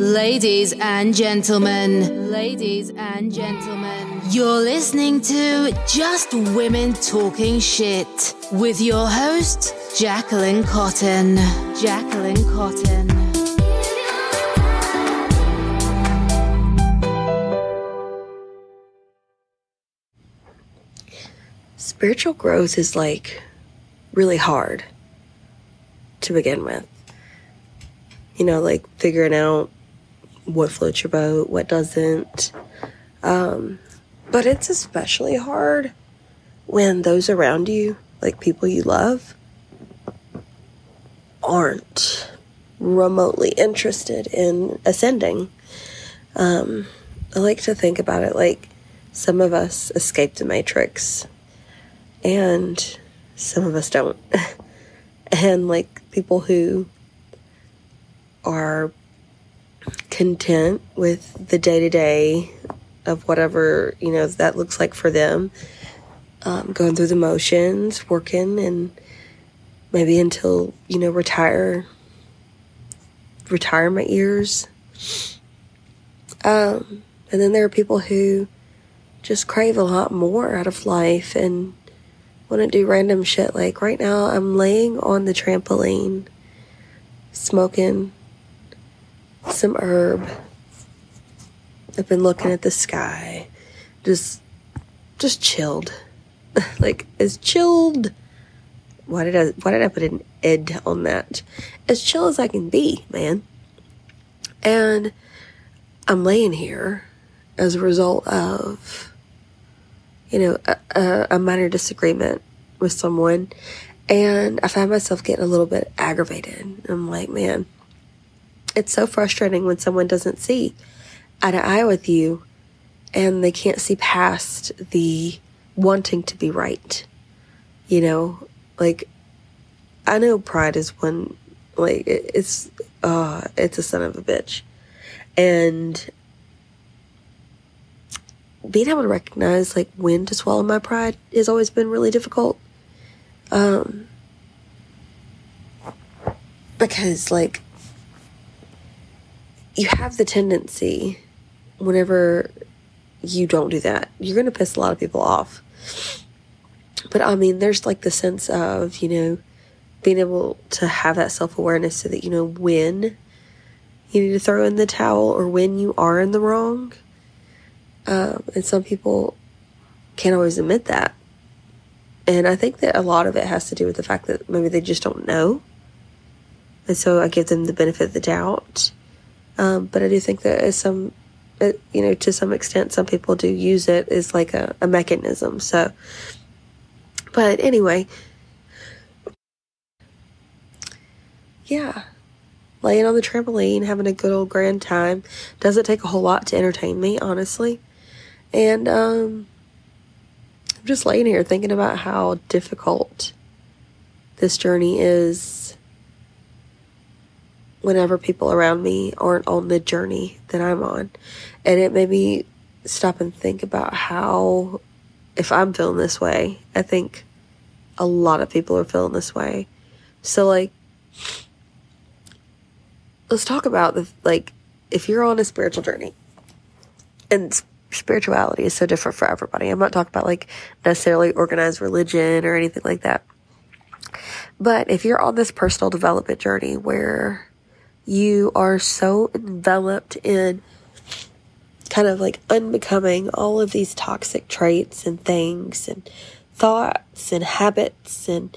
Ladies and gentlemen, ladies and gentlemen, you're listening to Just Women Talking Shit with your host, Jacquelynn Cotten. Jacquelynn Cotten. Spiritual growth is like really hard to begin with. You know, like figuring out what floats your boat, what doesn't. Um, but it's especially hard when those around you, like people you love, aren't remotely interested in ascending. Um, I like to think about it like some of us escape the matrix and some of us don't. and like people who are content with the day to day of whatever you know that looks like for them. Um, going through the motions working and maybe until you know retire retirement years um, and then there are people who just crave a lot more out of life and want to do random shit. Like right now i'm laying on the trampoline smoking some herb. I've been looking at the sky. Just just chilled. like as chilled why did I why did I put an ed on that? As chill as I can be, man. And I'm laying here as a result of you know a, a, a minor disagreement with someone and I find myself getting a little bit aggravated. I'm like, man, it's so frustrating when someone doesn't see eye to eye with you and they can't see past the wanting to be right. You know, like I know pride is one like it's uh it's a son of a bitch. And being able to recognize like when to swallow my pride has always been really difficult. Um because like you have the tendency whenever you don't do that, you're going to piss a lot of people off. But I mean, there's like the sense of, you know, being able to have that self awareness so that you know when you need to throw in the towel or when you are in the wrong. Um, and some people can't always admit that. And I think that a lot of it has to do with the fact that maybe they just don't know. And so I give them the benefit of the doubt. Um, but I do think that as some, uh, you know, to some extent, some people do use it as like a, a mechanism. So, but anyway, yeah, laying on the trampoline, having a good old grand time. Doesn't take a whole lot to entertain me, honestly. And um, I'm just laying here thinking about how difficult this journey is whenever people around me aren't on the journey that I'm on. And it made me stop and think about how, if I'm feeling this way, I think a lot of people are feeling this way. So, like, let's talk about the, like, if you're on a spiritual journey, and spirituality is so different for everybody. I'm not talking about, like, necessarily organized religion or anything like that. But if you're on this personal development journey where you are so enveloped in kind of like unbecoming all of these toxic traits and things and thoughts and habits and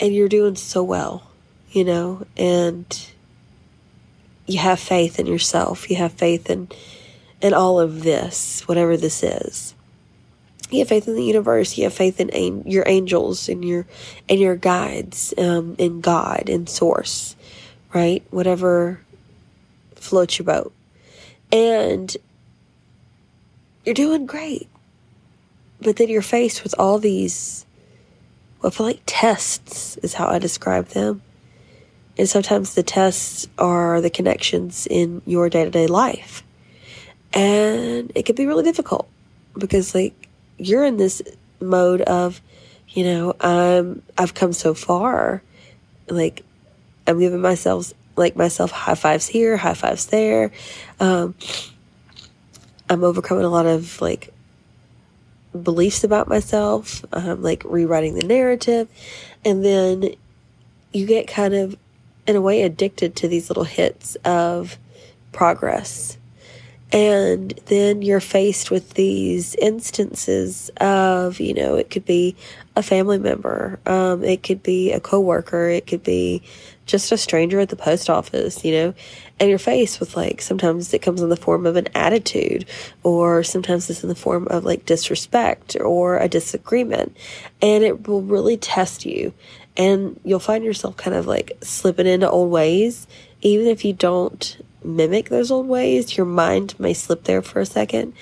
and you're doing so well, you know, and you have faith in yourself. You have faith in in all of this, whatever this is. You have faith in the universe. You have faith in an- your angels and your and your guides, um, in God and Source right? Whatever floats your boat. And you're doing great. But then you're faced with all these, well, I feel like tests is how I describe them. And sometimes the tests are the connections in your day to day life. And it can be really difficult because, like, you're in this mode of, you know, I'm, I've come so far. Like, I'm giving myself like myself high fives here, high fives there. Um, I'm overcoming a lot of like beliefs about myself, um, like rewriting the narrative. And then you get kind of, in a way, addicted to these little hits of progress. And then you're faced with these instances of, you know, it could be a family member, um, it could be a coworker, it could be just a stranger at the post office, you know, and you're faced with like sometimes it comes in the form of an attitude, or sometimes it's in the form of like disrespect or a disagreement, and it will really test you. And you'll find yourself kind of like slipping into old ways, even if you don't mimic those old ways, your mind may slip there for a second,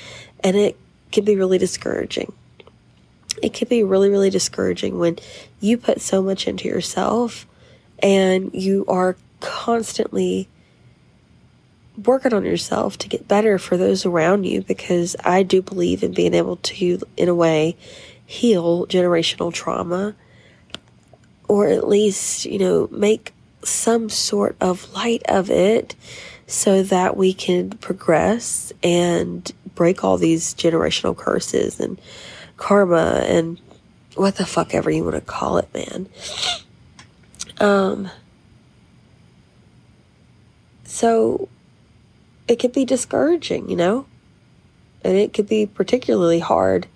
and it can be really discouraging. It can be really, really discouraging when you put so much into yourself and you are constantly working on yourself to get better for those around you because I do believe in being able to, in a way, heal generational trauma or at least, you know, make some sort of light of it so that we can progress and break all these generational curses and karma and what the fuck ever you want to call it, man. Um, so it could be discouraging, you know? And it could be particularly hard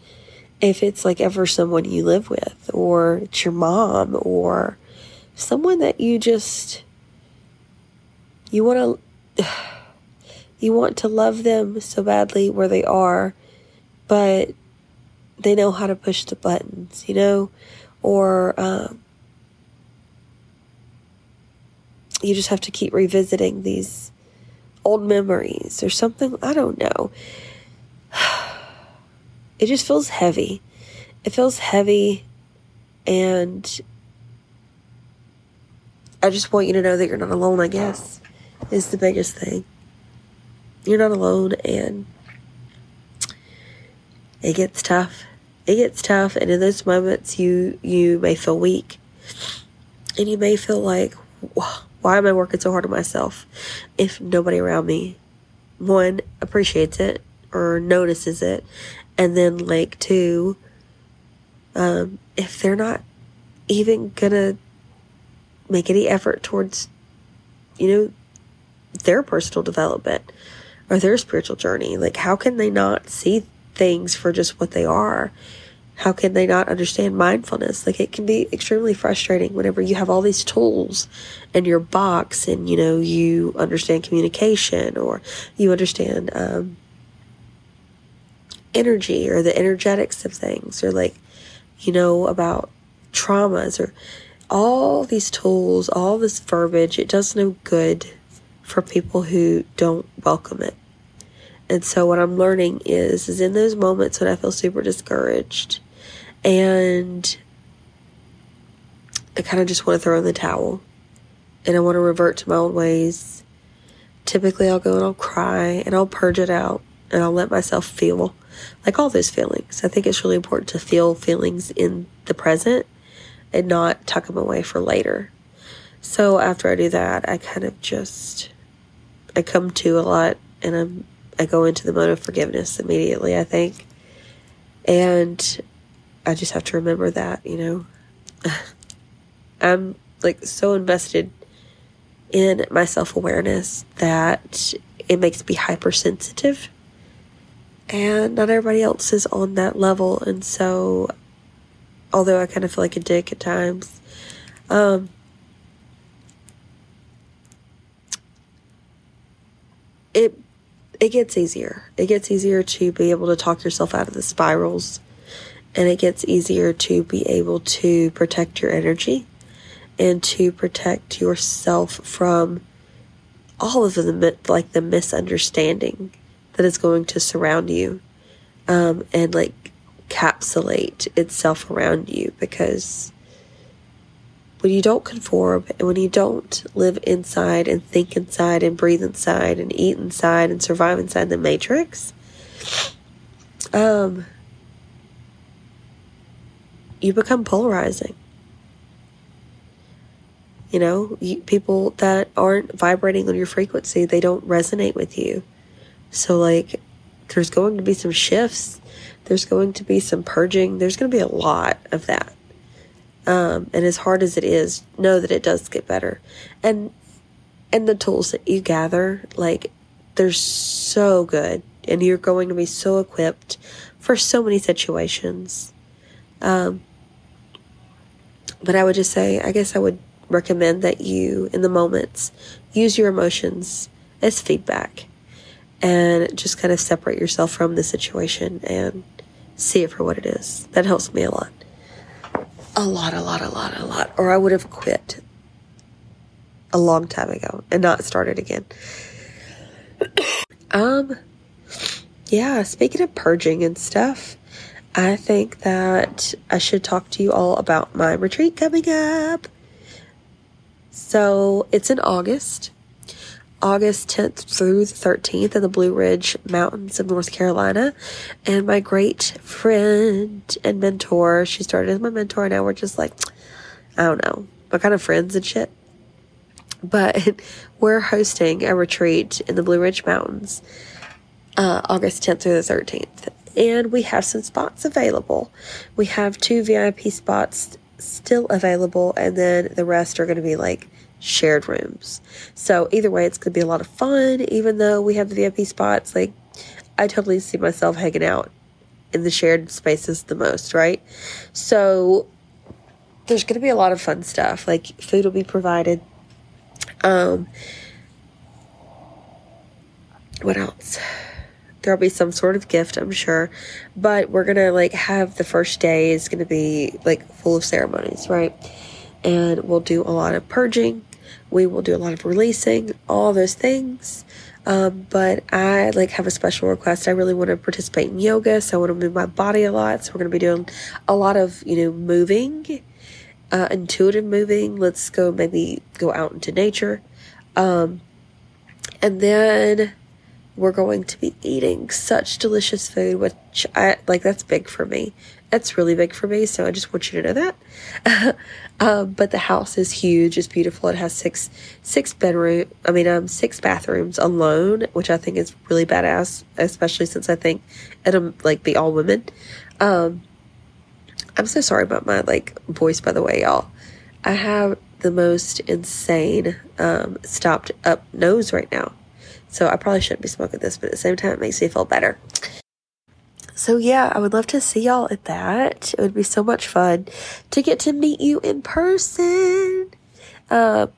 if it's like ever someone you live with, or it's your mom, or someone that you just you want to you want to love them so badly where they are, but they know how to push the buttons, you know, or um, you just have to keep revisiting these old memories or something. I don't know. It just feels heavy. It feels heavy, and I just want you to know that you're not alone, I guess, is the biggest thing. You're not alone, and it gets tough. It gets tough, and in those moments, you you may feel weak, and you may feel like, why am I working so hard on myself if nobody around me, one, appreciates it or notices it? And then, like, two, um, if they're not even gonna make any effort towards, you know, their personal development or their spiritual journey, like, how can they not see things for just what they are? How can they not understand mindfulness? Like it can be extremely frustrating whenever you have all these tools in your box and you know you understand communication or you understand um, energy or the energetics of things or like you know about traumas or all these tools, all this verbiage. It does no good for people who don't welcome it. And so what I'm learning is is in those moments when I feel super discouraged and I kind of just want to throw in the towel and I want to revert to my old ways. Typically, I'll go and I'll cry and I'll purge it out and I'll let myself feel like all those feelings. I think it's really important to feel feelings in the present and not tuck them away for later. So after I do that, I kind of just I come to a lot and I'm I go into the mode of forgiveness immediately, I think. And I just have to remember that, you know. I'm like so invested in my self awareness that it makes me hypersensitive. And not everybody else is on that level. And so, although I kind of feel like a dick at times, um, it it gets easier. It gets easier to be able to talk yourself out of the spirals and it gets easier to be able to protect your energy and to protect yourself from all of the like the misunderstanding that is going to surround you um, and like capsulate itself around you because when you don't conform and when you don't live inside and think inside and breathe inside and eat inside and survive inside the matrix um you become polarizing. You know, you, people that aren't vibrating on your frequency, they don't resonate with you. So, like, there's going to be some shifts. There's going to be some purging. There's going to be a lot of that. Um, and as hard as it is, know that it does get better. And and the tools that you gather, like they're so good, and you're going to be so equipped for so many situations. Um, but I would just say, I guess I would recommend that you, in the moments, use your emotions as feedback and just kind of separate yourself from the situation and see it for what it is. That helps me a lot. A lot, a lot, a lot, a lot. Or I would have quit a long time ago and not started again. um, yeah, speaking of purging and stuff, I think that I should talk to you all about my retreat coming up. So it's in August. August 10th through the 13th in the Blue Ridge Mountains of North Carolina. And my great friend and mentor, she started as my mentor, and now we're just like, I don't know, what kind of friends and shit. But we're hosting a retreat in the Blue Ridge Mountains uh, August 10th through the 13th. And we have some spots available. We have two VIP spots still available, and then the rest are going to be like shared rooms. So either way, it's going to be a lot of fun. Even though we have the VIP spots, like I totally see myself hanging out in the shared spaces the most, right? So there's going to be a lot of fun stuff. Like food will be provided. Um, what else? There'll be some sort of gift, I'm sure. But we're to like have the first day is to be like full of ceremonies, right? And we'll do a lot of purging we will do a lot of releasing, all those things. Um, but I like have a special request. I really want to participate in yoga, so I want to move my body a lot. So we're going to be doing a lot of you know moving, uh, intuitive moving. Let's go maybe go out into nature, um, and then we're going to be eating such delicious food, which I like. That's big for me. That's really big for me. So I just want you to know that. Um, but the house is huge. It's beautiful. It has six six bedroom. I mean, um, six bathrooms alone, which I think is really badass. Especially since I think it'll like be all women. Um, I'm so sorry about my like voice, by the way, y'all. I have the most insane um, stopped up nose right now. So I probably shouldn't be smoking this, but at the same time, it makes me feel better. So yeah, I would love to see y'all at that. It would be so much fun to get to meet you in person. Uh,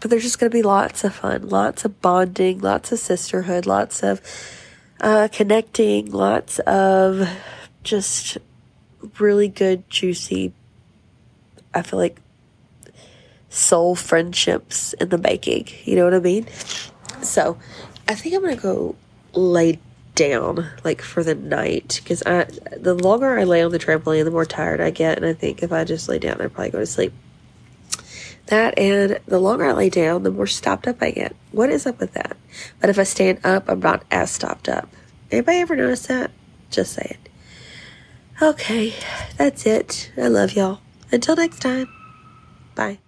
but there's just going to be lots of fun, lots of bonding, lots of sisterhood, lots of uh, connecting, lots of just really good, juicy, I feel like soul friendships in the making. You know what I mean? So I think I'm going to go lay down like for the night because I the longer I lay on the trampoline, the more tired I get, and I think if I just lay down, I'd probably go to sleep. That and the longer I lay down, the more stopped up I get. What is up with that? But if I stand up, I'm not as stopped up. Anybody ever notice that? Just say it. Okay, that's it. I love y'all. Until next time. Bye.